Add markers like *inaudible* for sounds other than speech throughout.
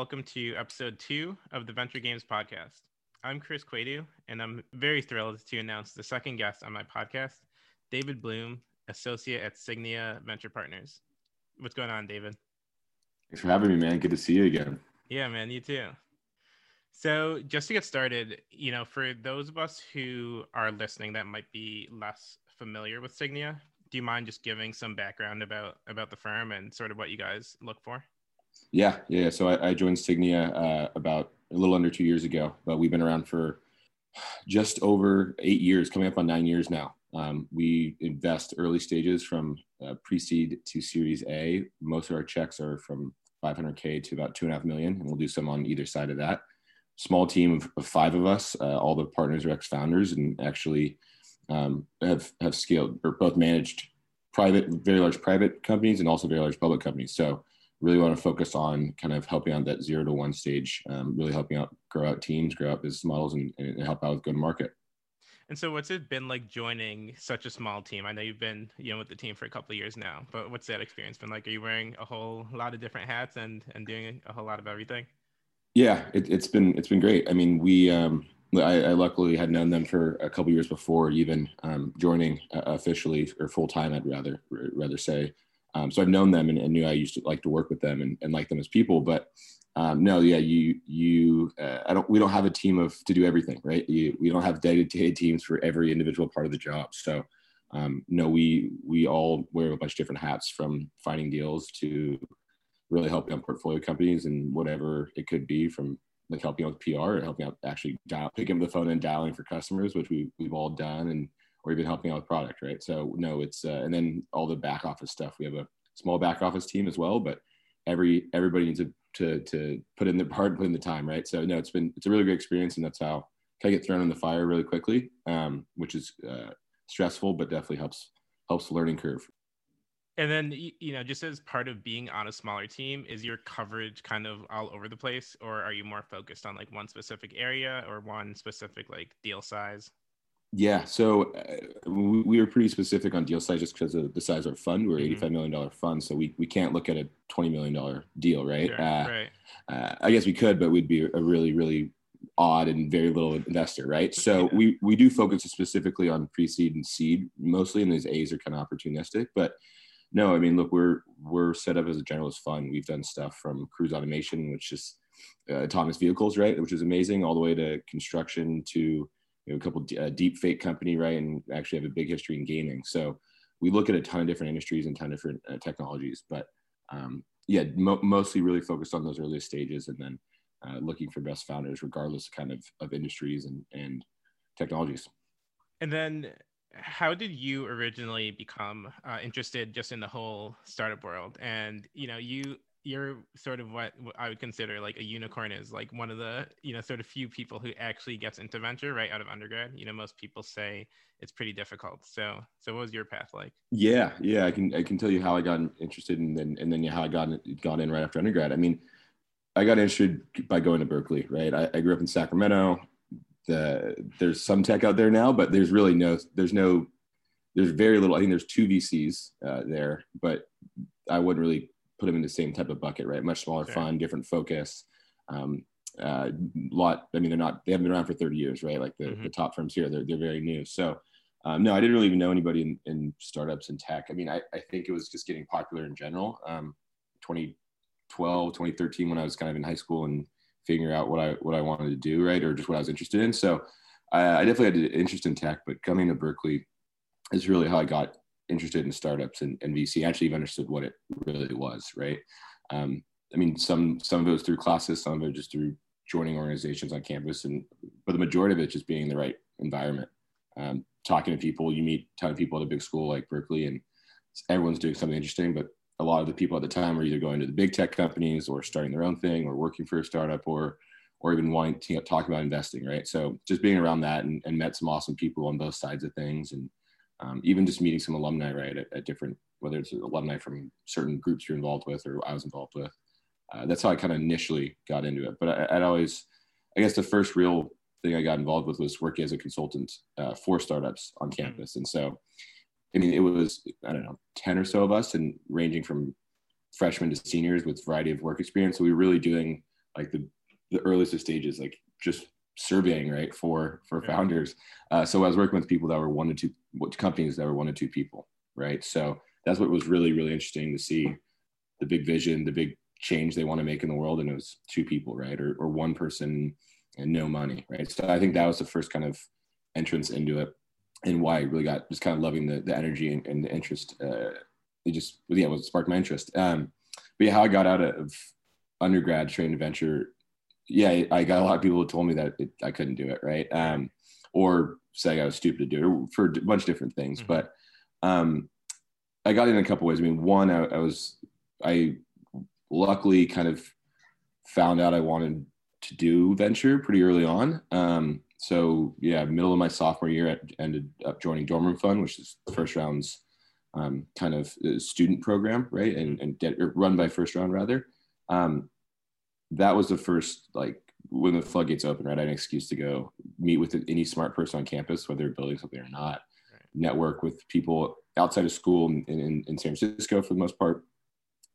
Welcome to episode two of the Venture Games podcast. I'm Chris Quadu, and I'm very thrilled to announce the second guest on my podcast, David Bloom, associate at Signia Venture Partners. What's going on, David? Thanks for having me, man. Good to see you again. Yeah, man, you too. So, just to get started, you know, for those of us who are listening that might be less familiar with Signia, do you mind just giving some background about about the firm and sort of what you guys look for? Yeah, yeah. So I, I joined Signia uh, about a little under two years ago, but we've been around for just over eight years, coming up on nine years now. Um, we invest early stages from uh, pre-seed to Series A. Most of our checks are from 500k to about two and a half million, and we'll do some on either side of that. Small team of, of five of us. Uh, all the partners are ex-founders, and actually um, have have scaled or both managed private, very large private companies and also very large public companies. So really want to focus on kind of helping out that zero to one stage, um, really helping out grow out teams, grow out business models, and, and help out with go to market. And so, what's it been like joining such a small team? I know you've been, you know, with the team for a couple of years now, but what's that experience been like? Are you wearing a whole lot of different hats and and doing a whole lot of everything? Yeah, it, has been it's been great. I mean, we um, I, I, luckily had known them for a couple years before even um, joining uh, officially or full time. I'd rather rather say. Um, so I've known them and, and, knew I used to like to work with them and, and like them as people. But um, no, yeah, you you uh, I don't we don't have a team of to do everything, right? You, we don't have dedicated teams for every individual part of the job. So um, no, we we all wear a bunch of different hats from finding deals to really helping out portfolio companies and whatever it could be from like helping out with PR helping out actually dial, picking up the phone and dialing for customers, which we, we've all done. And or even helping out with product, right? So no, it's uh, and then all the back office stuff. We have a small back office team as well, but every everybody needs to to, to put in the *laughs* part, put in the time, right? So no, it's been it's a really great experience, and that's how of get thrown in the fire really quickly, um, which is uh, stressful, but definitely helps helps learning curve. And then you know, just as part of being on a smaller team, is your coverage kind of all over the place, or are you more focused on like one specific area or one specific like deal size? Yeah, so uh, we, we, were pretty specific on deal size just because of the size of our fund. We're mm-hmm. $85 million fund, so we, we can't look at a $20 million deal, right? Sure, uh, right. Uh, I guess we could, but we'd be a really, really odd and very little investor, right? So yeah. we, we do focus specifically on pre-seed and seed mostly, and these A's are kind of opportunistic. But no, I mean, look, we're we're set up as a generalist fund. We've done stuff from cruise automation, which is uh, autonomous vehicles, right, which is amazing, all the way to construction to you know, a couple uh, deep fake company, right, and actually have a big history in gaming. So we look at a ton of different industries and ton of different uh, technologies, but um, yeah, mo- mostly really focused on those earliest stages, and then uh, looking for best founders, regardless of kind of of industries and and technologies. And then, how did you originally become uh, interested just in the whole startup world? And you know, you you're sort of what I would consider like a unicorn is like one of the you know sort of few people who actually gets into venture right out of undergrad. You know, most people say it's pretty difficult. So, so what was your path like? Yeah, yeah, I can I can tell you how I got interested and then and then how I got got in right after undergrad. I mean, I got interested by going to Berkeley. Right, I, I grew up in Sacramento. The, there's some tech out there now, but there's really no there's no there's very little. I think there's two VCs uh, there, but I wouldn't really put them in the same type of bucket, right? Much smaller sure. fund, different focus. Um, uh, lot. I mean, they're not. They haven't been around for 30 years, right? Like the, mm-hmm. the top firms here, they're they're very new. So. Um, no, I didn't really even know anybody in, in startups and tech. I mean, I, I think it was just getting popular in general. Um, 2012, 2013, when I was kind of in high school and figuring out what I what I wanted to do, right, or just what I was interested in. So I, I definitely had an interest in tech, but coming to Berkeley is really how I got interested in startups and, and VC, actually even understood what it really was, right? Um, I mean, some some of it was through classes, some of it just through joining organizations on campus, and but the majority of it just being in the right environment. Um, talking to people, you meet a ton of people at a big school like Berkeley, and everyone's doing something interesting. But a lot of the people at the time were either going to the big tech companies or starting their own thing or working for a startup or or even wanting to talk about investing, right? So just being around that and, and met some awesome people on both sides of things and um, even just meeting some alumni, right, at, at, different, whether it's alumni from certain groups you're involved with or I was involved with. Uh, that's how I kind of initially got into it. But I, would always, I guess the first real thing I got involved with was working as a consultant uh, for startups on mm-hmm. campus. And so, I mean, it was, I don't know, 10 or so of us and ranging from freshmen to seniors with variety of work experience. So we were really doing like the the earliest of stages, like just surveying right for for yeah. founders. Uh, so I was working with people that were one to two companies that were one or two people, right? So that's what was really really interesting to see the big vision, the big change they want to make in the world, and it was two people, right, or or one person and no money, right? So I think that was the first kind of entrance into it, and why I really got just kind of loving the the energy and, and the interest. Uh, it just yeah, it was sparked my interest. Um, but yeah, how I got out of undergrad trained venture, yeah, I got a lot of people who told me that it, I couldn't do it, right? Um, or saying I was stupid to do it for a bunch of different things. Mm-hmm. But um, I got in a couple ways. I mean, one, I, I was I luckily kind of found out I wanted to do venture pretty early on. Um, so yeah, middle of my sophomore year, I ended up joining Dorm Room Fund, which is first round's um, kind of uh, student program, right? And, and get, run by first round rather. Um, that was the first, like when the floodgates open, right? I had an excuse to go meet with any smart person on campus, whether they're building something or not, right. network with people outside of school in, in, in, San Francisco for the most part.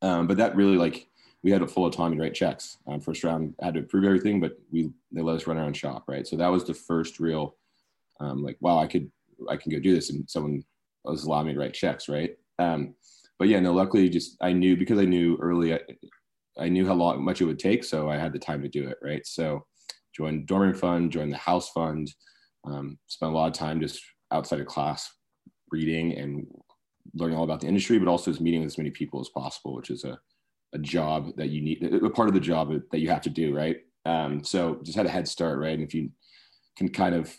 Um, but that really like, we had a full autonomy to write checks. Um, first round had to approve everything, but we, they let us run our own shop, right? So that was the first real, um, like, wow, I could, I can go do this. And someone was allowing me to write checks, right? Um, but yeah, no, luckily, just I knew because I knew early, I, knew how long much it would take, so I had the time to do it, right? So joined Dorm Room Fund, joined the House Fund, um, spent a lot of time just outside of class reading and learning all about the industry, but also just meeting with as many people as possible, which is a, a job that you need, a part of the job that you have to do, right? Um, so just had a head start, right? And if you can kind of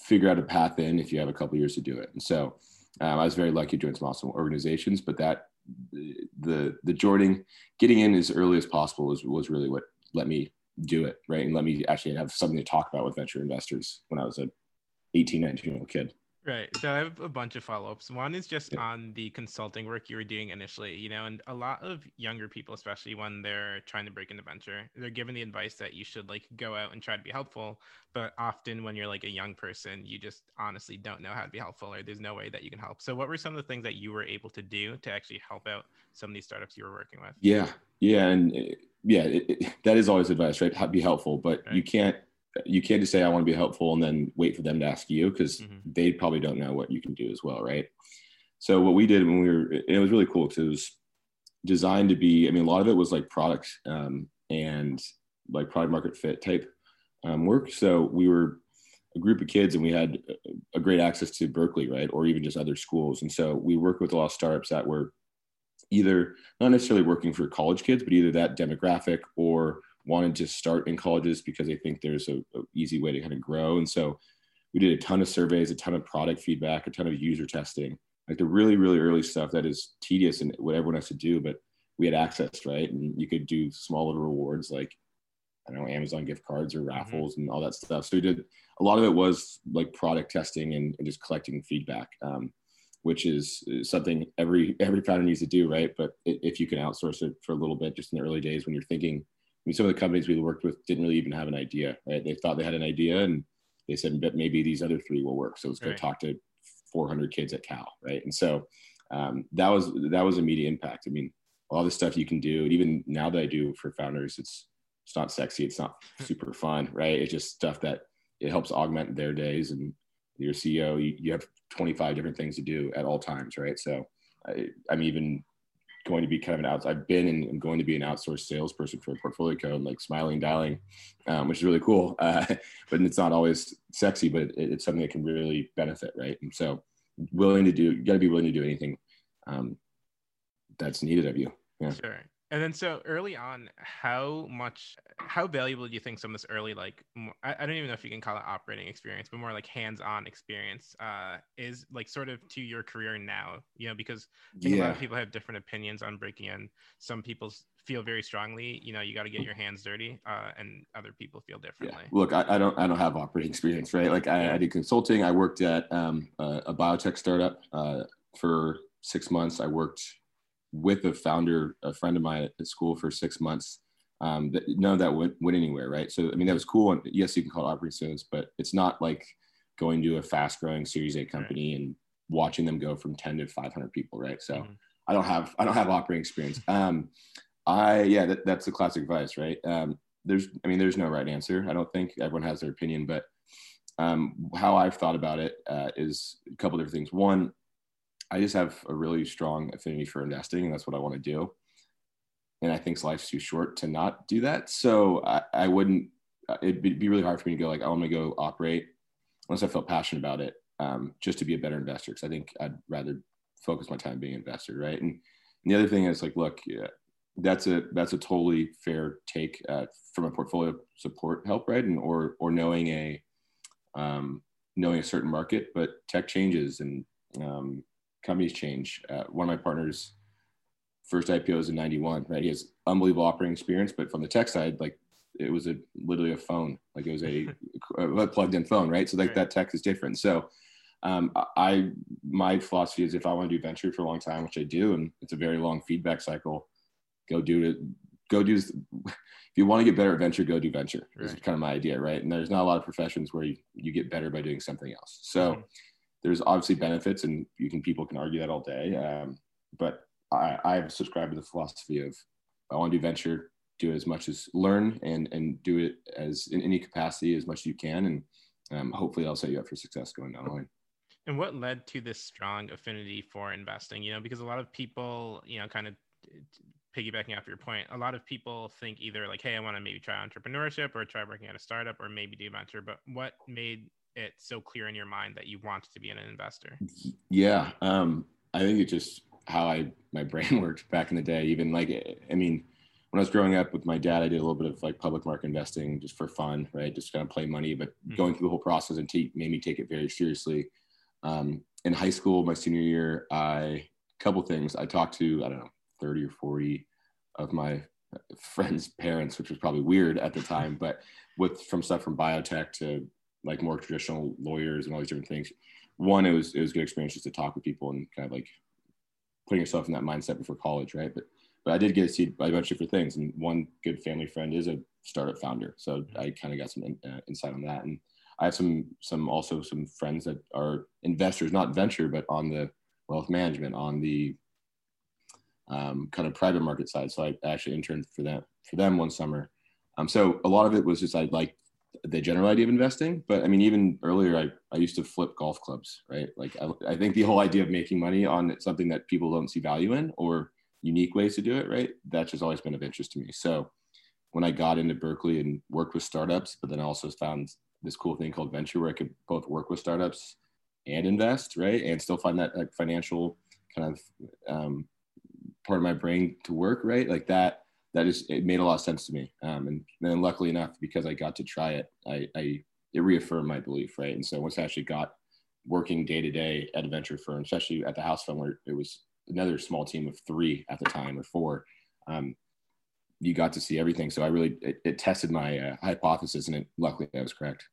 figure out a path in, if you have a couple years to do it, and so um, I was very lucky to join some awesome organizations, but that the the joining, getting in as early as possible was was really what let me do it, right, and let me actually have something to talk about with venture investors when I was a 18, 19 year old kid. Right. So I have a bunch of follow ups. One is just yeah. on the consulting work you were doing initially, you know, and a lot of younger people, especially when they're trying to break into venture, they're given the advice that you should like go out and try to be helpful. But often when you're like a young person, you just honestly don't know how to be helpful or there's no way that you can help. So what were some of the things that you were able to do to actually help out some of these startups you were working with? Yeah. Yeah. And eh, yeah, it, it, that is always advice, right? Be helpful, but right. you can't you can't just say I want to be helpful and then wait for them to ask you because mm-hmm. they probably don't know what you can do as well, right? So what we did when we were, it was really cool because it was designed to be. I mean, a lot of it was like product um, and like product market fit type um, work. So we were a group of kids and we had a great access to Berkeley, right, or even just other schools. And so we worked with a lot of startups that were either not necessarily working for college kids, but either that demographic or wanted to start in colleges because they think there's a, a, easy way to kind of grow. And so we did a ton of surveys, a ton of product feedback, a ton of user testing, like the really, really early stuff that is tedious and what everyone has to do, but we had access, right? And you could do small little rewards like, I don't know, Amazon gift cards or mm-hmm. raffles mm-hmm. and all that stuff. So we did a lot of it was like product testing and, and just collecting feedback. Um, which is something every every founder needs to do, right? But if you can outsource it for a little bit, just in the early days when you're thinking mean, some of the companies we worked with didn't really even have an idea, right? They thought they had an idea and they said, but maybe these other three will work. So let's go right. talk to 400 kids at Cal, right? And so um, that was that was immediate impact. I mean, all the stuff you can do, and even now that I do for founders, it's it's not sexy, it's not *laughs* super fun, right? It's just stuff that it helps augment their days. And your CEO, you, you have 25 different things to do at all times, right? So I, I'm even going to be kind of an out. I've been and I'm going to be an outsourced salesperson for a portfolio code, like smiling, dialing, um, which is really cool. *laughs* Uh, but it's not always sexy, but it, it's something that can really benefit, right? And so, willing to do, you got to be willing to do anything um, that's needed of you. Yeah. Sure. And then so early on, how much, how valuable do you think some of this early, like, I, I don't even know if you can call it operating experience, but more like hands-on experience uh, is like sort of to your career now, you know, because I think yeah. a lot of people have different opinions on breaking in. Some people feel very strongly, you know, you got to get your hands dirty uh, and other people feel differently. Yeah. Look, I, I, don't, I don't have operating experience, right? Like I, I did consulting. I worked at um, a, a, biotech startup uh, for six months. I worked with a founder, a friend of mine at school for six months. Um, that none of that went, went anywhere, right? So I mean, that was cool. And yes, you can call it operating students, but it's not like going to a fast growing Series A company right. and watching them go from 10 to 500 people, right? So mm-hmm. I don't have I don't have operating experience. Um, I yeah, that, that's the classic advice, right? Um, there's I mean, there's no right answer. I don't think everyone has their opinion, but um, how I've thought about it uh, is a couple different things. One, I just have a really strong affinity for investing, and that's what I want to do. And I think life's too short to not do that. So I, I wouldn't. Uh, it'd be really hard for me to go like, I want to go operate unless I felt passionate about it, um, just to be a better investor. Because I think I'd rather focus my time being an investor, right? And, and the other thing is like, look, yeah, that's a that's a totally fair take uh, from a portfolio support help, right? And or or knowing a um, knowing a certain market, but tech changes and um, companies change. Uh, one of my partners' first IPO is in '91, right? He has unbelievable operating experience, but from the tech side, like it was a literally a phone, like it was a, *laughs* a plugged-in phone, right? So like right. that tech is different. So um, I my philosophy is if I want to do venture for a long time, which I do, and it's a very long feedback cycle, go do it. Go do. *laughs* If you want to get better at venture, go do venture. Right. Is kind of my idea, right? And there's not a lot of professions where you, you get better by doing something else. So mm-hmm. There's obviously benefits, and you can people can argue that all day. Um, but I, I've subscribed to the philosophy of I want to do venture, do as much as learn and and do it as in any capacity as much as you can, and um, hopefully that'll set you up for success going down the line. And what led to this strong affinity for investing? You know, because a lot of people, you know, kind of piggybacking off your point, a lot of people think either like, hey, I want to maybe try entrepreneurship or try working at a startup or maybe do venture. But what made it so clear in your mind that you wanted to be an investor? Yeah, um, I think it's just how I my *laughs* brain worked back in the day. Even like, I mean, when I was growing up with my dad, I did a little bit of like public market investing just for fun, right? Just kind of play money, but mm-hmm. going through the whole process and t- made me take it very seriously. Um, in high school, my senior year, I a couple things. I talked to I don't know 30 or 40 of my friends' parents, which was probably weird at the time, *laughs* but with from stuff from biotech to like more traditional lawyers and all these different things. One, it was it was good experience just to talk with people and kind of like putting yourself in that mindset before college, right? But but I did get to see a bunch of different things, and one good family friend is a startup founder, so I kind of got some in, uh, insight on that, and I have some some also some friends that are investors, not venture, but on the wealth management, on the um, kind of private market side. So I actually interned for them for them one summer. Um, so a lot of it was just I like the general idea of investing, but I mean even earlier I, I used to flip golf clubs, right? Like I, I think the whole idea of making money on something that people don't see value in or unique ways to do it, right? That's just always been of interest to me. So when I got into Berkeley and worked with startups, but then I also found this cool thing called venture where I could both work with startups and invest, right? And still find that like financial kind of um, part of my brain to work, right? Like that, that is, it made a lot of sense to me. Um, and then luckily enough, because I got to try it, I, I, it reaffirmed my belief, right? And so once I actually got working day to day at a venture firm, especially at the house fund where it was another small team of three at the time or four, um, you got to see everything. So I really, it, it tested my uh, hypothesis and it, luckily I was correct.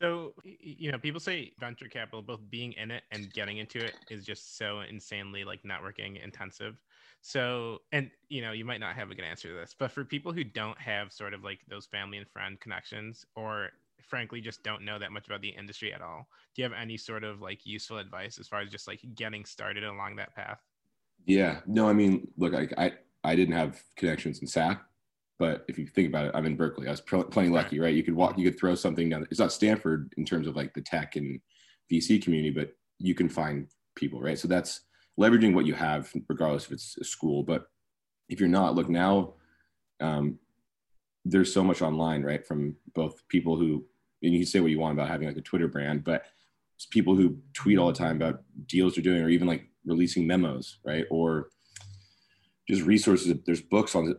So, you know, people say venture capital, both being in it and getting into it is just so insanely like networking intensive. So, and you know, you might not have a good answer to this, but for people who don't have sort of like those family and friend connections or frankly just don't know that much about the industry at all, do you have any sort of like useful advice as far as just like getting started along that path? Yeah, no, I mean, look, I, I, I didn't have connections in SAC but if you think about it, I'm in Berkeley. I was plenty lucky, right? You could walk, you could throw something down. It's not Stanford in terms of like the tech and VC community, but you can find people, right? So that's leveraging what you have, regardless if it's a school. But if you're not, look now, um, there's so much online, right? From both people who, and you can say what you want about having like a Twitter brand, but people who tweet all the time about deals they're doing, or even like releasing memos, right? Or just resources. There's books on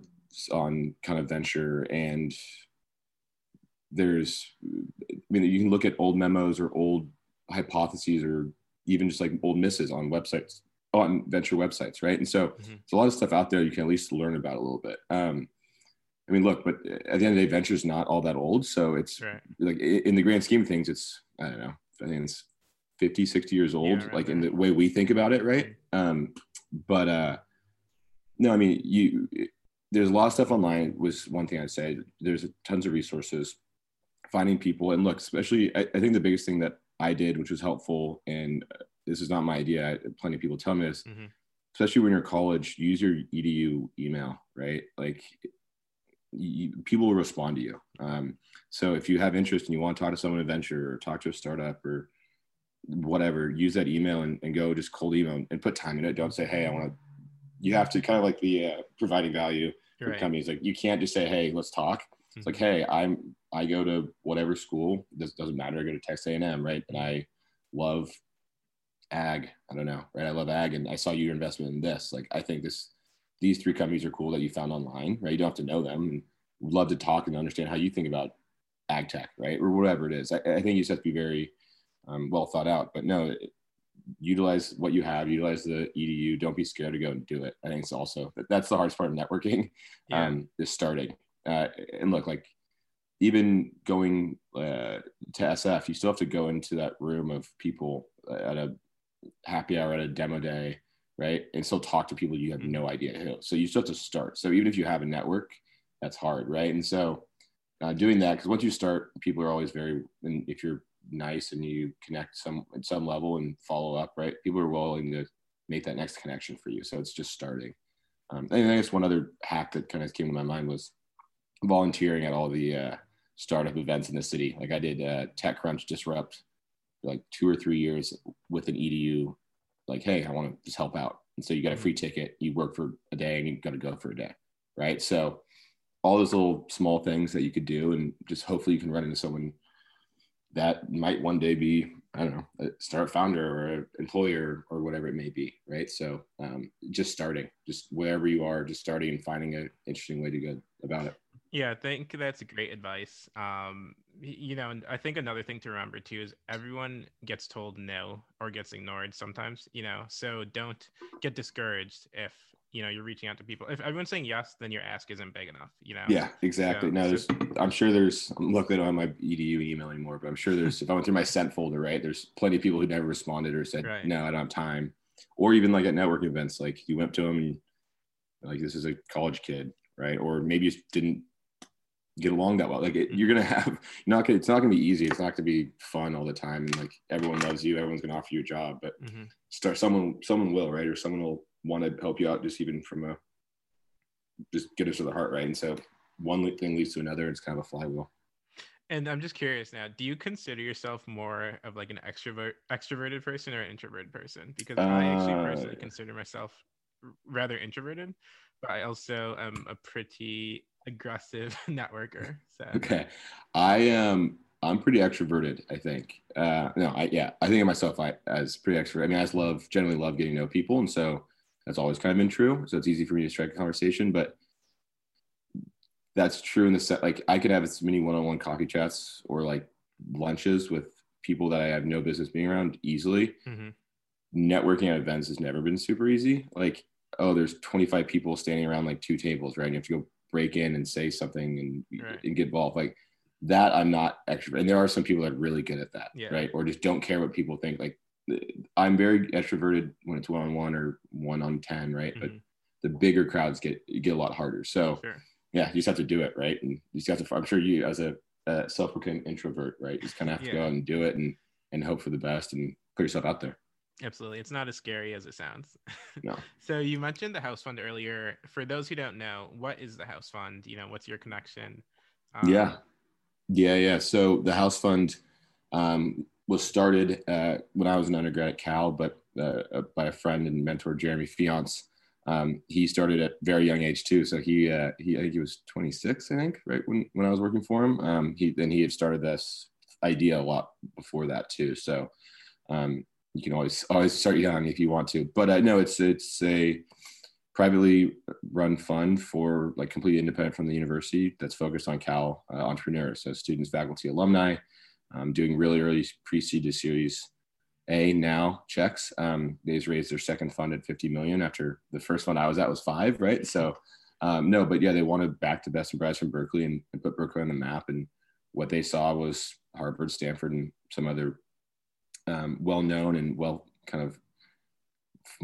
on kind of venture and there's i mean you can look at old memos or old hypotheses or even just like old misses on websites on venture websites right and so mm-hmm. there's a lot of stuff out there you can at least learn about a little bit um i mean look but at the end of the day venture is not all that old so it's right. like in the grand scheme of things it's i don't know i think it's 50 60 years old yeah, right, like right. in the way we think about it right um but uh no i mean you there's a lot of stuff online was one thing I'd say. There's tons of resources, finding people, and look, especially I, I think the biggest thing that I did, which was helpful, and this is not my idea. Plenty of people tell me this. Mm-hmm. especially when you're in college, use your edu email, right? Like you, people will respond to you. Um, so if you have interest and you want to talk to someone in venture or talk to a startup or whatever, use that email and, and go just cold email and put time in it. Don't say, hey, I want to. You have to kind of like the uh, providing value for right. companies. Like you can't just say, hey, let's talk. It's like, hey, I'm I go to whatever school. This doesn't matter. I go to Texas A&M, right? And I love ag. I don't know, right? I love ag, and I saw your investment in this. Like, I think this these three companies are cool that you found online, right? You don't have to know them, and love to talk and understand how you think about ag tech, right, or whatever it is. I, I think you just have to be very um, well thought out. But no, utilize what you have, utilize the edu. Don't be scared to go and do it. I think it's also that's the hardest part of networking. *laughs* Yeah. Um, is starting. Uh, and look, like even going uh, to SF, you still have to go into that room of people at a happy hour at a demo day, right? And still talk to people you have no idea who. So you still have to start. So even if you have a network, that's hard, right? And so uh, doing that, because once you start, people are always very, and if you're nice and you connect some at some level and follow up, right? People are willing to make that next connection for you. So it's just starting. Um, and I guess one other hack that kind of came to my mind was volunteering at all the uh, startup events in the city. Like I did uh, TechCrunch Disrupt like two or three years with an edu like hey i want to just help out. And so you got a free ticket you work for a day and you got to go for a day right? So all those little small things that you could do and just hopefully you can run into someone that might one day be i don't know a start founder or an employer or whatever it may be right? So um, just starting just wherever you are just starting and finding an interesting way to go about it. Yeah, I think that's great advice. Um, you know, and I think another thing to remember too is everyone gets told no or gets ignored sometimes, you know, so don't get discouraged if, you know, you're reaching out to people. If everyone's saying yes, then your ask isn't big enough, you know? Yeah, exactly. So, no, there's, I'm sure there's, I'm looking on my EDU email anymore, but I'm sure there's, if I went through my sent folder, right, there's plenty of people who never responded or said, right. no, I don't have time. Or even like at network events, like you went to them and like, this is a college kid, right? Or maybe you didn't get along that well. Like it, you're gonna *laughs* have not gonna it's not gonna be easy. It's not gonna be fun all the time. And like everyone loves you, everyone's gonna offer you a job, but mm-hmm. start someone someone will right, or someone will want to help you out just even from a just get us to the heart right. And so one thing leads to another. It's kind of a flywheel. And I'm just curious now, do you consider yourself more of like an extrovert extroverted person or an introverted person? Because uh, I actually personally uh, consider myself rather introverted, but I also am a pretty aggressive *laughs* networker. So okay, I am. I'm pretty extroverted. I think. Uh, no, I yeah, I think of myself I, as pretty extroverted. I mean, I just love generally love getting to know people, and so that's always kind of been true. So it's easy for me to strike a conversation, but that's true in the set. Like I could have as many one-on-one coffee chats or like lunches with people that I have no business being around easily. Mm-hmm. Networking at events has never been super easy. Like, oh, there's 25 people standing around like two tables, right? And you have to go break in and say something and, right. and get involved. Like that, I'm not extrovert. And there are some people that are really good at that, yeah. right? Or just don't care what people think. Like I'm very extroverted when it's one on one or one on ten, right? Mm-hmm. But the bigger crowds get get a lot harder. So sure. yeah, you just have to do it, right? And you just have to. I'm sure you, as a, a self-proclaimed introvert, right, you just kind of have to yeah. go out and do it and and hope for the best and put yourself out there. Absolutely. It's not as scary as it sounds. *laughs* No. so you mentioned the house fund earlier. For those who don't know, what is the house fund? You know, what's your connection? Um, yeah. Yeah. Yeah. So the house fund um, was started uh, when I was an undergrad at Cal, but uh, uh by a friend and mentor, Jeremy Fiance. Um, he started at very young age too. So he, uh, he, I think he was 26, I think, right when, when I was working for him. Um, he then he had started this idea a lot before that too. So um, you can always always start young if you want to. But uh, no, it's it's a privately run fund for like completely independent from the university that's focused on Cal uh, entrepreneurs, so students, faculty, alumni, um, doing really early pre-seed to Series A now checks. Um, they've raised their second fund at 50 million after the first one I was at was five, right? So um, no, but yeah, they wanted back to best and brightest from Berkeley and, and put Berkeley on the map. And what they saw was Harvard, Stanford, and some other um, well known and well kind of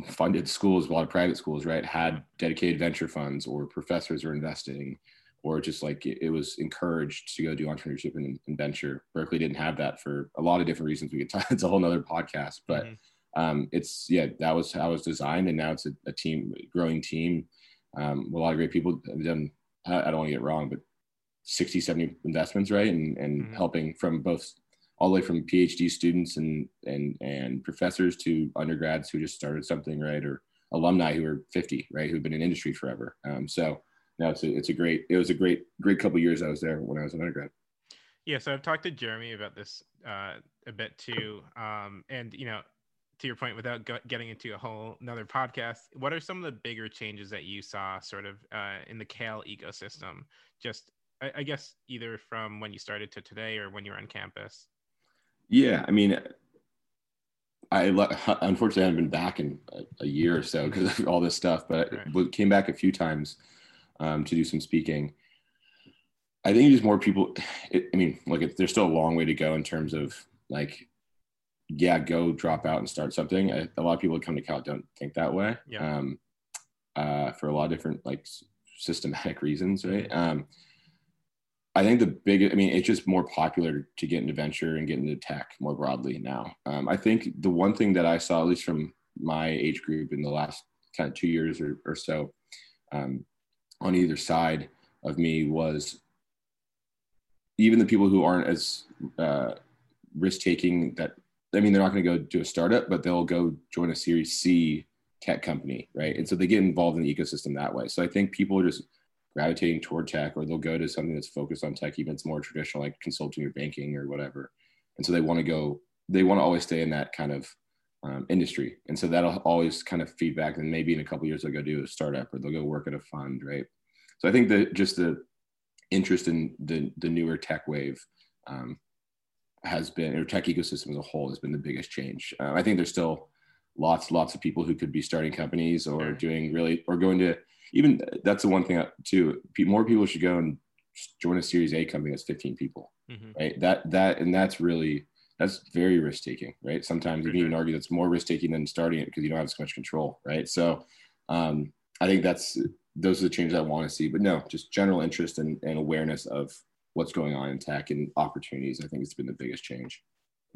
funded schools, a lot of private schools, right, had dedicated venture funds or professors were investing, or just like it, it was encouraged to go do entrepreneurship and, and, venture. Berkeley didn't have that for a lot of different reasons. We could talk, *laughs* it's a whole nother podcast, but mm-hmm. um, it's yeah, that was how it was designed, and now it's a, a team, growing team, um, with a lot of great people. Have done. I, I don't want to get wrong, but 60, 70 investments, right, and and mm-hmm. helping from both all the way from PhD students and and and professors to undergrads who just started something, right, or alumni who are 50, right, who've been in industry forever. Um, so no, it's a it's a great it was a great great couple years I was there when I was an undergrad. Yeah, so I've talked to Jeremy about this uh, a bit too, um, and you know, to your point, without getting into a whole another podcast, what are some of the bigger changes that you saw, sort of, uh, in the Cal ecosystem? Just, I, I guess, either from when you started to today, or when you were on campus. Yeah, I mean, I unfortunately haven't been back in a, a year or so because of all this stuff, but right. came back a few times um, to do some speaking. I think just more people. It, I mean, look, it, there's still a long way to go in terms of like, yeah, go drop out and start something. I, a lot of people that come to Cal don't think that way. Yeah. Um, uh, for a lot of different like systematic reasons, right? Mm-hmm. Um, I think the big, I mean, it's just more popular to get into venture and get into tech more broadly now. Um, I think the one thing that I saw, at least from my age group in the last kind of two years or, or so, um, on either side of me was even the people who aren't as uh, risk taking that I mean they're not going to go do a startup, but they'll go join a Series C tech company, right? And so they get involved in the ecosystem that way. So I think people just gravitating toward tech, or they'll go to something that's focused on tech, even it's more traditional, like consulting or banking or whatever. And so they want to go, they want to always stay in that kind of um, industry. And so that'll always kind of feedback. And maybe in a couple years they'll go do a startup or they'll go work at a fund, right? So I think that just the interest in the the newer tech wave um, has been, or tech ecosystem as a whole has been the biggest change. Uh, I think there's still lots, lots of people who could be starting companies or doing really, or going to even that's the one thing too. More people should go and join a Series A company that's 15 people, mm-hmm. right? That that and that's really that's very risk taking, right? Sometimes you can even argue that's more risk taking than starting it because you don't have so much control, right? So um, I think that's those are the changes I want to see. But no, just general interest and, and awareness of what's going on in tech and opportunities. I think it's been the biggest change.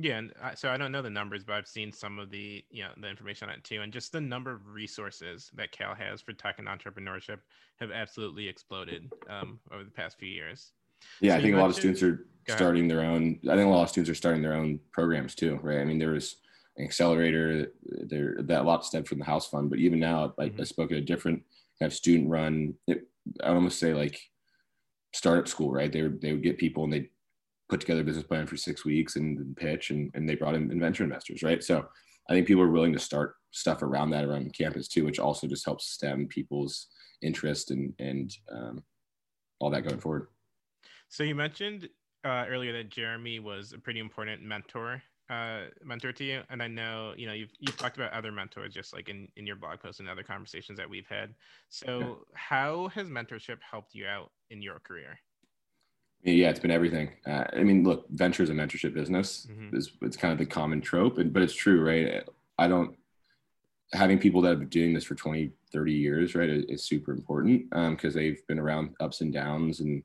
Yeah, and I, so I don't know the numbers, but I've seen some of the you know the information on it too, and just the number of resources that Cal has for tech and entrepreneurship have absolutely exploded um, over the past few years. Yeah, so I think a lot of students are starting their own. I think a lot of students are starting their own programs too, right? I mean, there was an accelerator there that a lot stemmed from the house fund, but even now, like mm-hmm. I spoke at a different kind of student run. It, I almost say like startup school, right? They would they would get people and they put together a business plan for six weeks and, pitch, and and they brought in venture investors, right? So I think people are willing to start stuff around that around campus too, which also just helps stem people's interest and and um, all that going forward. So you mentioned uh, earlier that Jeremy was a pretty important mentor uh, mentor to you, and I know you know you've you've talked about other mentors just like in in your blog posts and other conversations that we've had. So yeah. how has mentorship helped you out in your career? Yeah, it's been everything. Uh, I mean, look, venture is a mentorship business. Mm-hmm. It's, it's kind of the common trope, and, but it's true, right? I don't having people that have been doing this for 20, 30 years, right, is, is super important because um, they've been around ups and downs, and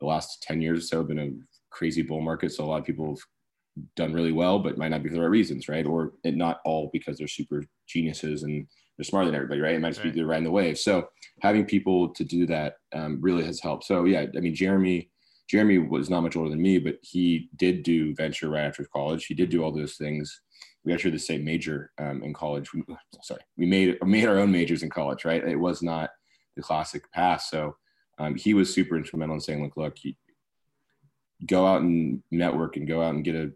the last 10 years or so have been a crazy bull market. So a lot of people have done really well, but might not be for the right reasons, right? Or not all because they're super geniuses and they're smarter than everybody, right? It might just right. be they're riding the wave. So having people to do that um, really has helped. So yeah, I mean, Jeremy, Jeremy was not much older than me, but he did do venture right after college. He did do all those things. We actually had the same major um, in college. We, *laughs* sorry, we made made our own majors in college, right? It was not the classic path. So um, he was super instrumental in saying, look, look, go out and network and go out and get a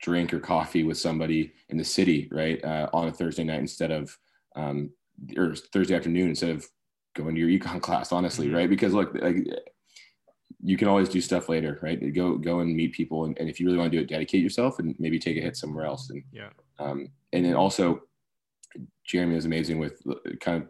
drink or coffee with somebody in the city, right, uh, on a Thursday night instead of um, or Thursday afternoon instead of going to your *laughs* econ class. Honestly, mm-hmm. right? Because look, like you can always do stuff later, right? Go go and meet people, and, and if you really want to do it, dedicate yourself and maybe take a hit somewhere else. And yeah, um, and then also Jeremy is amazing with uh, kind of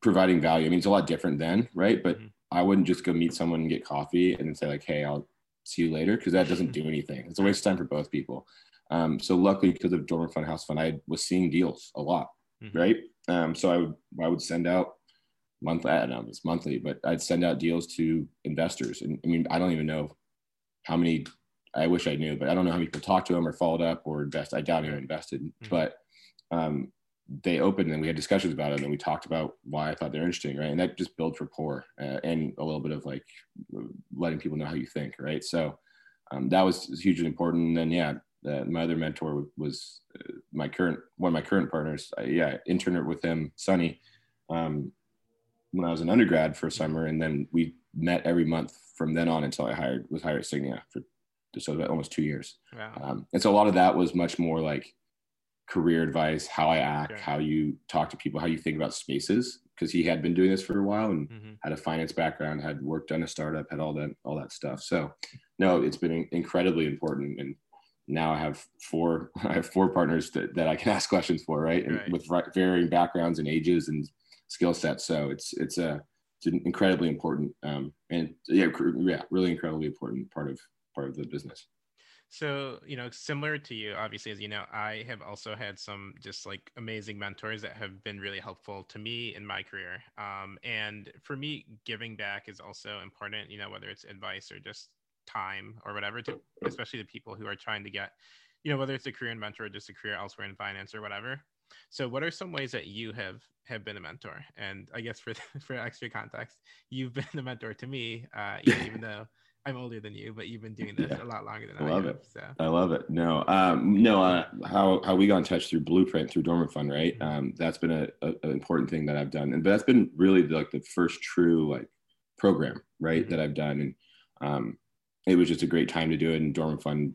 providing value. I mean, it's a lot different then, right? But mm-hmm. I wouldn't just go meet someone and get coffee and then say like, "Hey, I'll see you later because that doesn't do anything. It's a waste of time for both people. Um, so luckily, because of Dorm Room Fund House Fund, I was seeing deals a lot, mm-hmm. right? Um, so I would I would send out monthly. I don't know it's monthly, but I'd send out deals to investors. And I mean, I don't even know how many I wish I knew, but I don't know how many people talked to them or followed up or invest. I doubt he invested, mm-hmm. but um, they opened and we had discussions about it and we talked about why I thought they're interesting, right? And that just builds rapport uh, and a little bit of like letting people know how you think, right? So um, that was hugely important. And then yeah, uh, my other mentor was uh, my current one of my current partners. I, yeah, interned with him, Sunny, um, when I was an undergrad for a summer, and then we met every month from then on until I hired was hired at Signia for so almost two years. Wow. Um, and so a lot of that was much more like career advice, how I act, how you talk to people, how you think about spaces. Because he had been doing this for a while and mm-hmm. had a finance background, had worked on a startup, had all that all that stuff. So, no, it's been incredibly important. And now I have four *laughs* I have four partners that, that I can *laughs* ask questions for, right? And right. with varying backgrounds and ages and skill set. So it's it's a it's an incredibly important um, and yeah yeah really incredibly important part of part of the business. So, you know, similar to you, obviously, as you know, I have also had some just like amazing mentors that have been really helpful to me in my career. Um, and for me, giving back is also important, you know, whether it's advice or just time or whatever, to especially the people who are trying to get, you know, whether it's a career in mentor or just a career elsewhere in finance or whatever. So, what are some ways that you have have been a mentor? And I guess for *laughs* for extra context, you've been a mentor to me, uh, even though I'm older than you, but you've been doing this yeah. a lot longer than I, I love have, it. So. I love it. No, um, no. Uh, how how we got in touch through Blueprint through Dorm Room Fund, right? Mm-hmm. Um, that's been a, a, an important thing that I've done, and but that's been really like the first true like program, right, mm-hmm. that I've done, and um, it was just a great time to do it. And Dorm Room Fund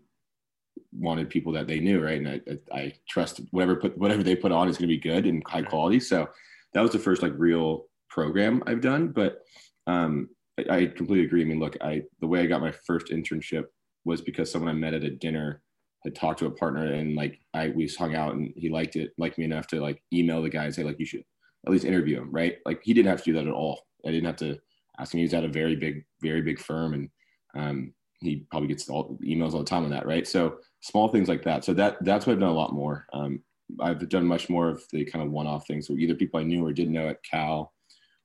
wanted people that they knew, right, and I I, I trust whatever put whatever they put on is going to be good and high quality. So that was the first like real program I've done, but um, I, completely agree. I mean, look, I the way I got my first internship was because someone I met at a dinner had talked to a partner and like I we hung out and he liked it, liked me enough to like email the guy and say like you should at least interview him, right? Like he didn't have to do that at all. I didn't have to ask him. He was at a very big, very big firm and um, he probably gets all emails all the time on that, right? So small things like that. So that that's what I've done a lot more. Um, I've done much more of the kind of one-off things. So either people I knew or didn't know at Cal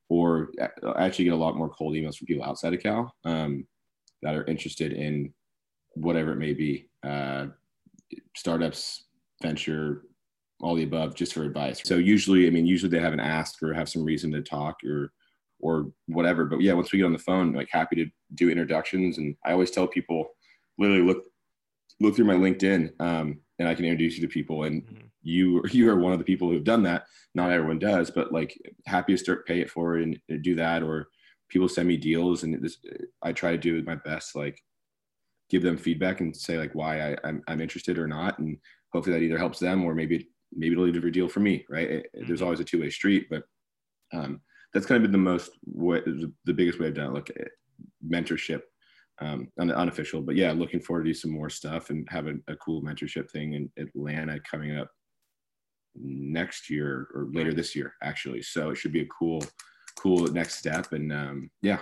or I actually get a lot more cold emails from people outside of Cal um, that are interested in whatever it may be, uh, startups, venture, all the above, just for advice. So usually, I mean, usually they haven't asked or have some reason to talk or or whatever. But yeah, once we get on the phone, like happy to do introductions. And I always tell people, literally look look through my LinkedIn, um, and I can introduce you to people. And mm-hmm you *laughs* you are one of the people who've done that. Not everyone does, but like happy to start pay it forward and do that. Or people send me deals, and this, I try to do my best, like give them feedback and say like why I, I'm I'm interested or not, and hopefully that either helps them or maybe maybe it'll lead to a deal for me. Right? It, mm-hmm. There's always a two way street, but um, that's kind of been the most way, the biggest way I've done it. Look, mentorship um, unofficial. But yeah, looking forward to do some more stuff and have a, a, cool mentorship thing in Atlanta coming up next year or later this year actually so it should be a cool cool next step and um yeah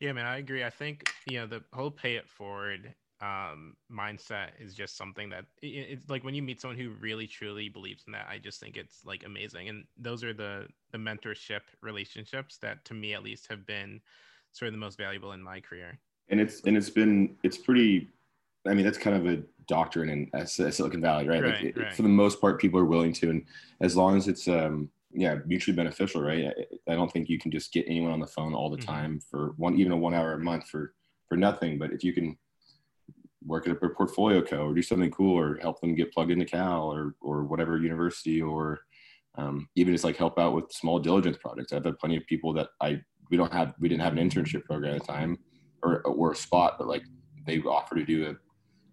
yeah man i agree i think you know the whole pay it forward um mindset is just something that it, it's like when you meet someone who really truly believes in that i just think it's like amazing and those are the the mentorship relationships that to me at least have been sort of the most valuable in my career and it's and it's been it's pretty I mean, that's kind of a doctrine in uh, Silicon Valley, right? right, like, right. For the most part, people are willing to, and as long as it's, um, yeah, mutually beneficial, right? I, I, don't think you can just get anyone on the phone all the mm-hmm. time for one, even a one hour a month for for nothing. But if you can work at a portfolio co or do something cool or help them get plugged into Cal or or whatever university or um, even just like help out with small diligence projects. I've had plenty of people that I we don't have we didn't have an internship program at the time or or a spot, but like they offer to do a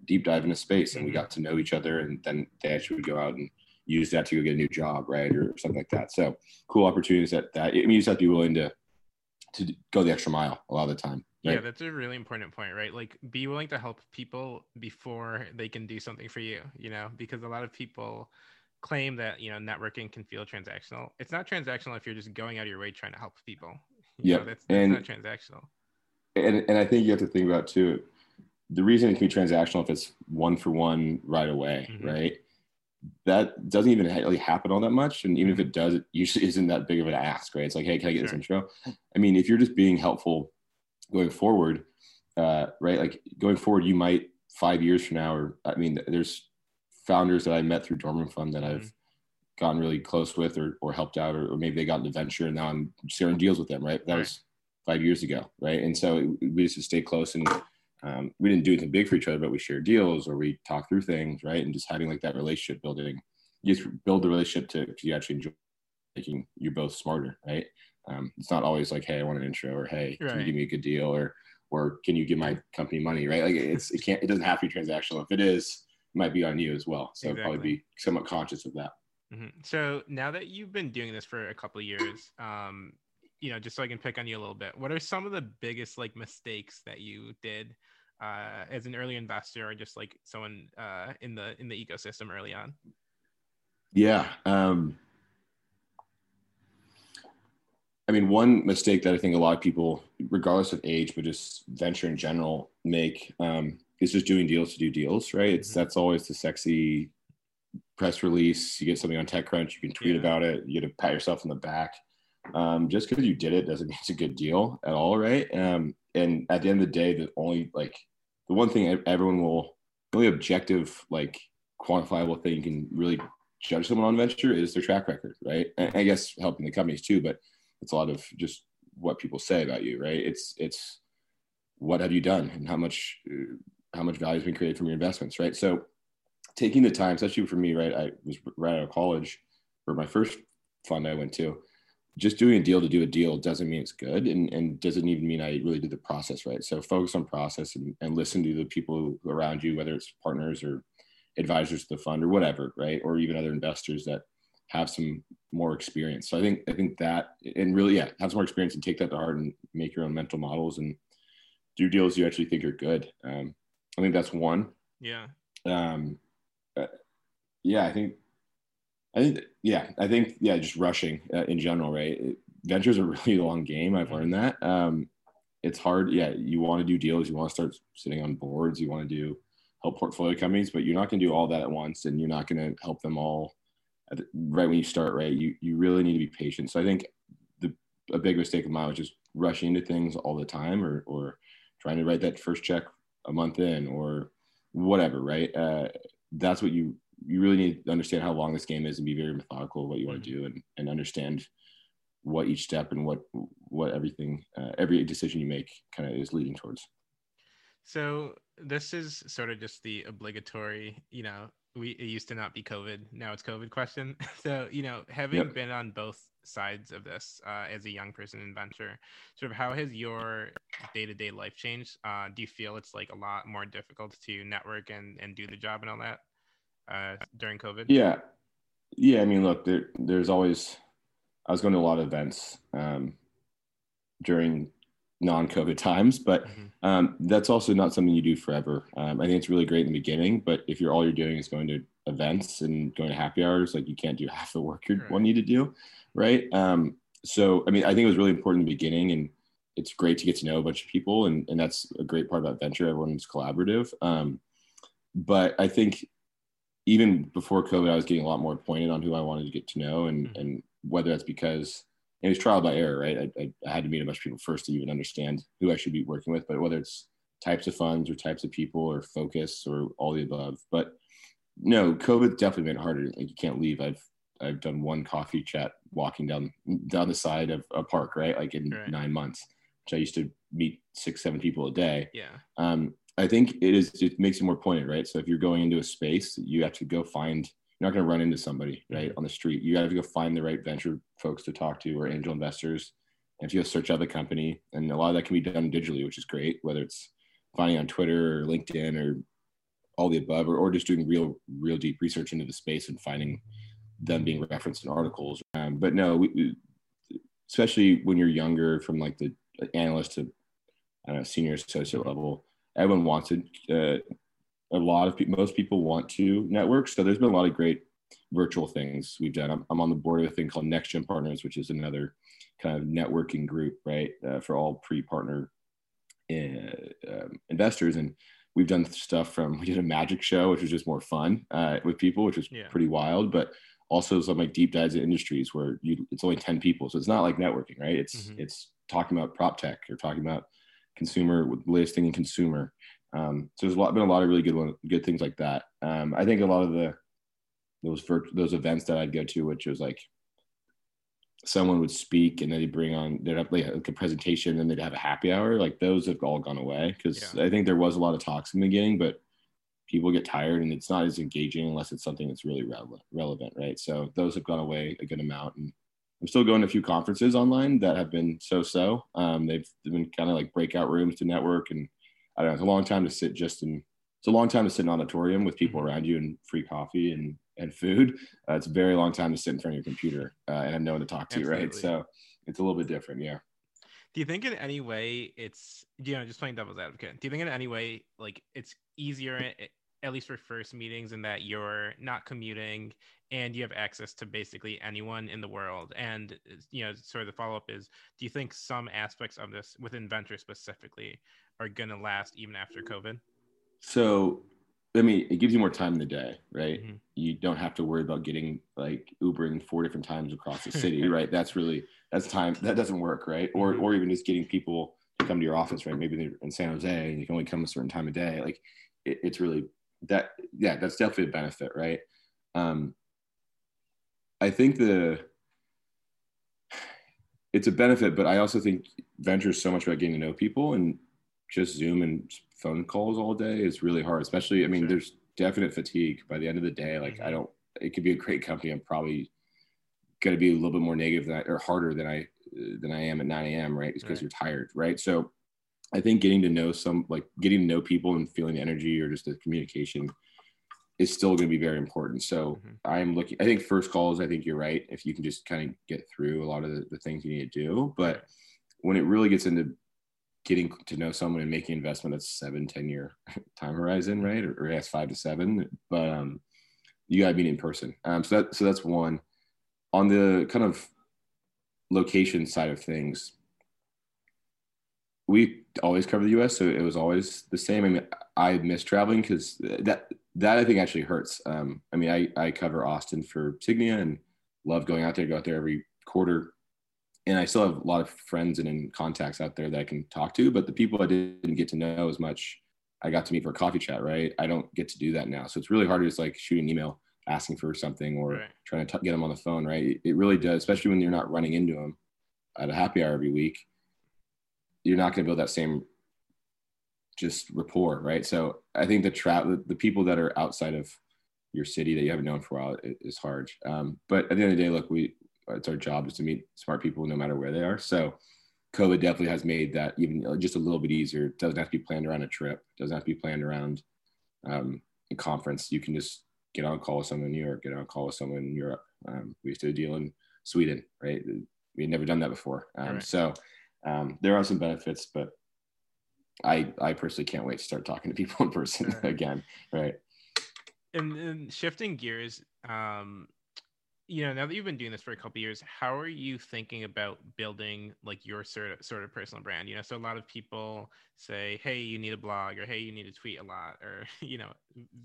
deep dive into space and we got to know each other and then they actually would go out and use that to go get a new job right or something like that. So cool opportunities that that i mean you just have to be willing to to go the extra mile a lot of the time right? yeah that's a really important point right like be willing to help people before they can do something for you you know because a lot of people claim that you know networking can feel transactional it's not transactional if you're just going out of your way trying to help people *laughs* yeah that's, that's and, not transactional and and i think you have to think about too the reason it can be transactional if it's one for one right away, mm-hmm. right? That doesn't even really happen all that much. And even if it does, it usually *laughs* isn't that big of an ask, right? It's like, hey, can I get sure. this intro? I mean, if you're just being helpful going forward, uh, right? Like going forward, you might five years from now, or I mean, there's founders that I met through Dorm Room Fund that I've mm-hmm. gotten really close with or, or helped out, or, or, maybe they got into venture and now I'm sharing deals with them, right? That right. was five years ago, right? And so we just stay close and um, we didn't do anything big for each other, but we shared deals or we talk through things, right? And just having like that relationship building, you just build the relationship to, to you actually enjoy making you both smarter, right? Um, it's not always like, hey, I want an intro, or hey, right. can you give me a good deal, or or can you give my company money, right? Like it's it can't it doesn't have to be transactional. If it is, it might be on you as well. So exactly. probably be somewhat conscious of that. Mm-hmm. So now that you've been doing this for a couple of years, um, you know, just so I can pick on you a little bit, what are some of the biggest like mistakes that you did uh, as an early investor, or just like someone uh, in the in the ecosystem early on? Yeah. Um, I mean, one mistake that I think a lot of people, regardless of age, but just venture in general, make um, is just doing deals to do deals, right? It's mm-hmm. that's always the sexy press release. You get something on TechCrunch, you can tweet yeah. about it. You get to pat yourself on the back. Um, just because you did it doesn't *laughs* mean it's a good deal at all, right? Um, and at the end of the day, the only like the one thing everyone will, the only objective like quantifiable thing you can really judge someone on venture is their track record, right? And I guess helping the companies too, but it's a lot of just what people say about you, right? It's it's what have you done and how much uh, how much value has been created from your investments, right? So taking the time, especially for me, right? I was right out of college for my first fund I went to. Just doing a deal to do a deal doesn't mean it's good and, and doesn't even mean I really did the process right. So focus on process and, and listen to the people around you, whether it's partners or advisors to the fund or whatever, right? Or even other investors that have some more experience. So I think I think that and really yeah, have some more experience and take that to heart and make your own mental models and do deals you actually think are good. Um, I think that's one. Yeah. Um, uh, yeah, I think. I think yeah, I think yeah, just rushing uh, in general, right? Venture's *laughs* a really long game. I've learned that. Um, it's hard. Yeah, you want to do deals, you want to start sitting on boards, you want to do help portfolio companies, but you're not going to do all that at once, and you're not going to help them all right when you start, right? You you really need to be patient. So I think the a big mistake of mine was just rushing into things all the time, or or trying to write that first check a month in, or whatever, right? Uh, that's what you you really need to understand how long this game is and be very methodical what you want to do and, and understand what each step and what what everything uh, every decision you make kind of is leading towards so this is sort of just the obligatory you know we it used to not be COVID. Now it's COVID question. *laughs* So you know, having yep. been on both sides of this uh, as a young person in venture, sort of how has your day to day life changed? Uh, do you feel it's like a lot more difficult to network and and do the job and all that uh, during COVID? Yeah, yeah. I mean, look, there there's always. I was going to a lot of events um, during non-COVID times, but mm-hmm. um, that's also not something you do forever. Um, I think it's really great in the beginning, but if you're all you're doing is going to events and going to happy hours, like you can't do *laughs* half the work you right. want you to do, right? Um, so, I mean, I think it was really important in the beginning, and it's great to get to know a bunch of people, and and that's a great part about venture. Everyone's collaborative, um, but I think even before COVID, I was getting a lot more pointed on who I wanted to get to know, and mm-hmm. and whether that's because it was trial by error, right? I, I, I, had to meet a bunch of people first to even understand who I should be working with, but whether it's types of funds or types of people or focus or all the above. But no, COVID definitely made it harder. Like you can't leave. I've I've done one coffee chat walking down down the side of a park, right? Like in right. nine months, which I used to meet six, seven people a day. Yeah. Um, I think it is it makes it more pointed, right? So if you're going into a space, you have to go find you're not going to run into somebody right mm-hmm. on the street. You have to go find the right venture folks to talk to or angel investors. And if you go search out the company, and a lot of that can be done digitally, which is great, whether it's finding on Twitter or LinkedIn or all the above, or, or just doing real, real deep research into the space and finding them being referenced in articles. Um, but no, we, we, especially when you're younger, from like the analyst to I don't know, senior associate level, everyone wants to uh, a lot of people, most people want to network. So there's been a lot of great virtual things we've done. I'm, I'm on the board of a thing called Next Gen Partners, which is another kind of networking group, right, uh, for all pre-partner uh, um, investors. And we've done stuff from we did a magic show, which was just more fun uh, with people, which was yeah. pretty wild, but also some like deep dives in industries where you it's only 10 people. So it's not like networking, right? It's mm-hmm. it's talking about prop tech or talking about consumer with latest thing in consumer Um, so there's a lot, been a lot of really good one, good things like that. Um, I think a lot of the those those events that I'd go to, which was like someone would speak and then they'd bring on they'd have like a presentation and they'd have a happy hour. Like those have all gone away because yeah. I think there was a lot of talks in the beginning, but people get tired and it's not as engaging unless it's something that's really relevant, relevant, right? So those have gone away a good amount. And I'm still going to a few conferences online that have been so-so. Um, they've been kind of like breakout rooms to network, and I don't know. It's a long time to sit just in. It's a long time to sit in an auditorium with people around you and free coffee and and food. Uh, it's a very long time to sit in front of your computer uh, and have no one to talk to, Absolutely. right? So it's a little bit different, yeah. Do you think in any way it's you know just playing devil's advocate? Do you think in any way like it's easier at least for first meetings in that you're not commuting and you have access to basically anyone in the world and you know sort of the follow-up is do you think some aspects of this within venture specifically are going to last even after covid? So i mean it gives you more time in the day right? Mm-hmm. you don't have to worry about getting like ubering four different times across the *laughs* city right? That's really that's time that doesn't work right? Or mm-hmm. or even just getting people to come to your office right? Maybe they're in san jose and you can only come a certain time of day. Like it, it's really that yeah that's definitely a benefit right? Um i think the it's a benefit but i also think venture is so much about getting to know people and just zoom and phone calls all day is really hard especially i mean sure. there's definite fatigue by the end of the day like mm-hmm. i don't it could be a great company i'm probably going to be a little bit more negative than I, or harder than i than i am at 9 a.m right It's because right. you're tired right so I think getting to know some, like getting to know people and feeling the energy or just the communication is still going to be very important. So mm-hmm. I'm looking, I think first calls, I think you're right. If you can just kind of get through a lot of the, the things you need to do, but when it really gets into getting to know someone and making investment that's seven, 10 year *laughs* time horizon, right? Or, or five to seven, but um, you gotta meet in person. Um, so that, so that's one on the kind of location side of things we always cover the U.S., so it was always the same. I mean, I miss traveling because that that I think actually hurts. Um, I mean, I I cover Austin for Signia and love going out there. Go out there every quarter, and I still have a lot of friends and in contacts out there that I can talk to. But the people I didn't get to know as much, I got to meet for a coffee chat. Right? I don't get to do that now, so it's really hard to just like shoot an email asking for something or right. trying to t- get them on the phone. Right? It really does, especially when you're not running into them at a happy hour every week you're not going to build that same just rapport, right? So I think the trap, the, the, people that are outside of your city that you haven't known for a while is hard. Um, but at the end of the day, look, we it's our job is to meet smart people no matter where they are. So COVID definitely has made that even just a little bit easier. It doesn't have to be planned around a trip. It doesn't have to be planned around um, a conference. You can just get on a call with someone in New York, get on a call with someone in Europe. Um, we used to deal in Sweden, right? We had never done that before. Um, right. So um, there are some benefits, but I I personally can't wait to start talking to people in person right. *laughs* again. Right. And, and shifting gears, um, you know, now that you've been doing this for a couple years, how are you thinking about building like your sort of sort of personal brand? You know, so a lot of people say, "Hey, you need a blog," or "Hey, you need to tweet a lot," or *laughs* you know,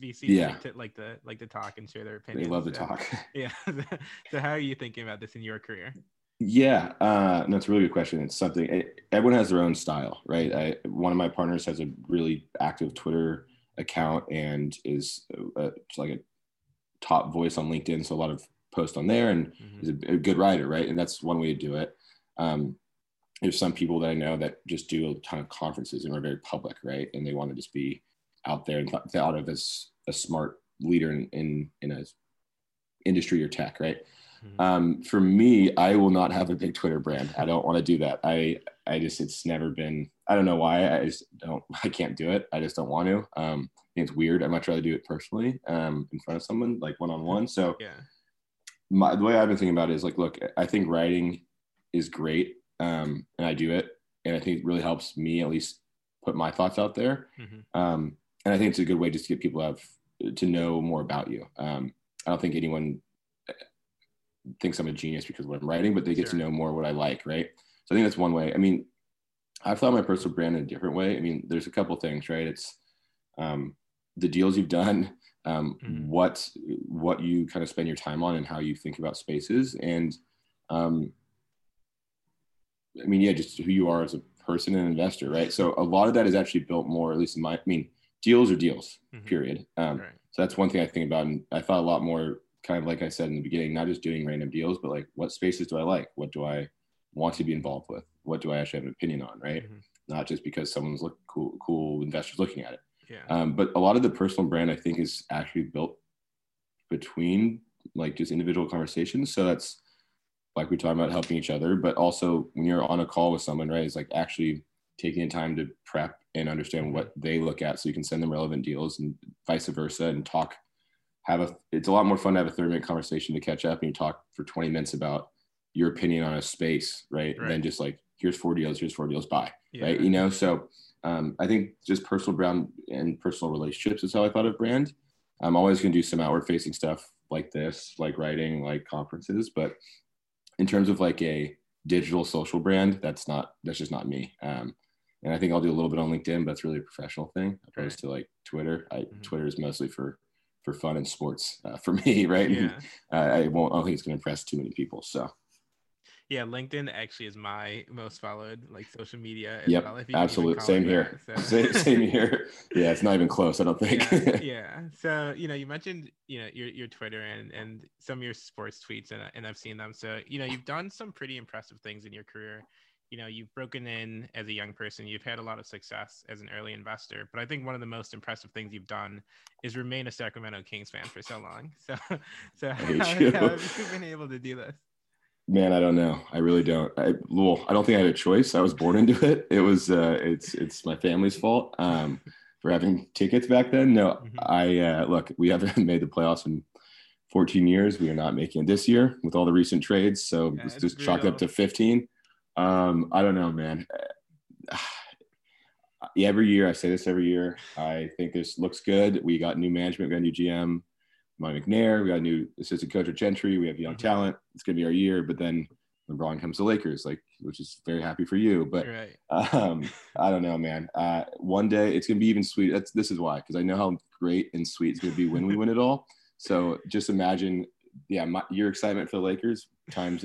VC yeah. like, to, like to like to talk and share their opinions. They love to talk. *laughs* Yeah. *laughs* so, how are you thinking about this in your career? Yeah, uh, no, it's a really good question. It's something eh, everyone has their own style, right? I, one of my partners has a really active Twitter account and is a, a, like a top voice on LinkedIn, so a lot of posts on there, and mm-hmm. is a, a, good writer, right? And that's one way to do it. Um, there's some people that I know that just do a ton of conferences and are very public, right? And they want to just be out there and th- thought of as a smart leader in in, in a industry or tech, right? Mm-hmm. Um, for me, I will not have a big Twitter brand. I don't want to do that. I I just it's never been. I don't know why. I just don't. *laughs* I can't do it. I just don't want to. Um, it's weird. I'd much rather do it personally, um, in front of someone, like one on one. So yeah. My, the way I've been thinking about it is like, look, I think writing is great, um, and I do it, and I think it really helps me at least put my thoughts out there. Mm-hmm. Um, and I think it's a good way just to get people to have to know more about you. Um, I don't think anyone thinks I'm a genius because of what I'm writing, but they get sure. to know more what I like, right? So I think that's one way. I mean, I've thought my personal brand in a different way. I mean, there's a couple things, right? It's um, the deals you've done, um, mm-hmm. what what you kind of spend your time on, and how you think about spaces, and um, I mean, yeah, just who you are as a person and investor, right? So a lot of that is actually built more, at least in my, I mean, deals are deals, Mhm. period. Um, Right. so that's one thing I think about. And I thought a lot more, kind of like I said in the beginning, not just doing random deals, but like what spaces do I like? What do I want to be involved with? What do I actually have an opinion on? Right. Mhm. Not just because someone's look cool, cool investors looking at it. Yeah. Um, but a lot of the personal brand, I think, is actually built between like just individual conversations. So that's like we talk about helping each other, but also when you're on a call with someone, right, it's like actually taking the time to prep and understand what they look at so you can send them relevant deals and vice versa and talk. Have a, it's a lot more fun to have a 30 minute conversation to catch up and you talk for 20 minutes about your opinion on a space, right? Right. Than just like, here's four deals, here's four deals, bye yeah. right? You know, so um, I think just personal brand and personal relationships is how I thought of brand. I'm always going to do some outward facing stuff like this, like writing, like conferences, but in terms of like a digital social brand, that's not that's just not me. Um, and I think I'll do a little bit on LinkedIn, but it's really a professional thing opposed to like Twitter. I, Mhm. Twitter is mostly for for fun and sports uh, *laughs* for me, right? Yeah. Uh, I won't. I don't think it's going to impress too many people. So Yeah, LinkedIn actually is my most followed like social media. As Yep, well, if you can even absolutely. Same here. that, so- same, same *laughs* here. Yeah, it's not even close. I don't think. yeah, *laughs* yeah. So you know, you mentioned you know your your Twitter and and some of your sports tweets, and and I've seen them. So you know, you've done some pretty impressive things in your career. You know, you've broken in as a young person. You've had a lot of success as an early investor. But I think one of the most impressive things you've done is remain a Sacramento Kings fan for so long. So, *laughs* so how, how have you been able to do this? Man, I don't know. I really don't. I, well, I don't think I had a choice. I was born into *laughs* it. It was. Uh, it's it's my family's fault um, for having tickets back then. No, Mhm. I uh, look. We *laughs* haven't made the playoffs in 14 years. We are not making it this year with all the recent trades. So Yeah, let's just chalk up to 15. Um, I don't know, man. *sighs* Yeah, every year I say this every year. I think this looks good. We got new management. We got new GM, Mike McNair. We got a new assistant coach at Gentry. We have young Mhm. talent. It's gonna be our year. But then LeBron comes to Lakers, like which is very happy for you. But right. um, I don't know, man. Uh, one day it's gonna be even sweet. That's this is why, because I know how great and sweet it's gonna be when we win it all. So just imagine, yeah, my, your excitement for the Lakers times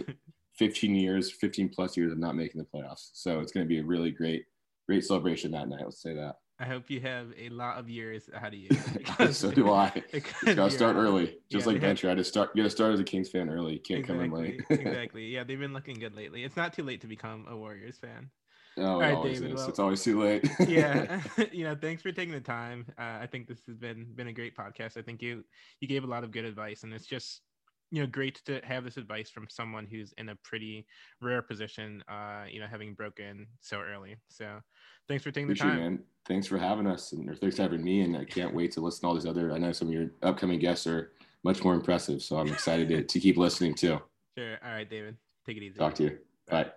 15 years, 15 plus years of not making the playoffs. So it's gonna be a really great, great celebration that night. Let's say that. I hope you have a lot of years ahead of you. *laughs* *laughs* *laughs* so do I. Just gotta start early, just Yeah, like they have- I just start. You gotta start as a Kings fan early. Can't come in late. exactly. Yeah, they've been looking good lately. It's not too late to become a Warriors fan. oh, All it right, always David, well- it's always too late. yeah you know thanks for taking the time uh, i think this has been been a great podcast i think you you gave a lot of good advice and it's just you know great to have this advice from someone who's in a pretty rare position uh you know having broken so early so thanks for taking the Appreciate time man. Thanks for having us, and thanks for having me. And I can't *laughs* wait to listen to all these other. I know some of your upcoming guests are much more impressive, so I'm excited to, to keep listening too. sure all right david take it easy Talk to you. Bye.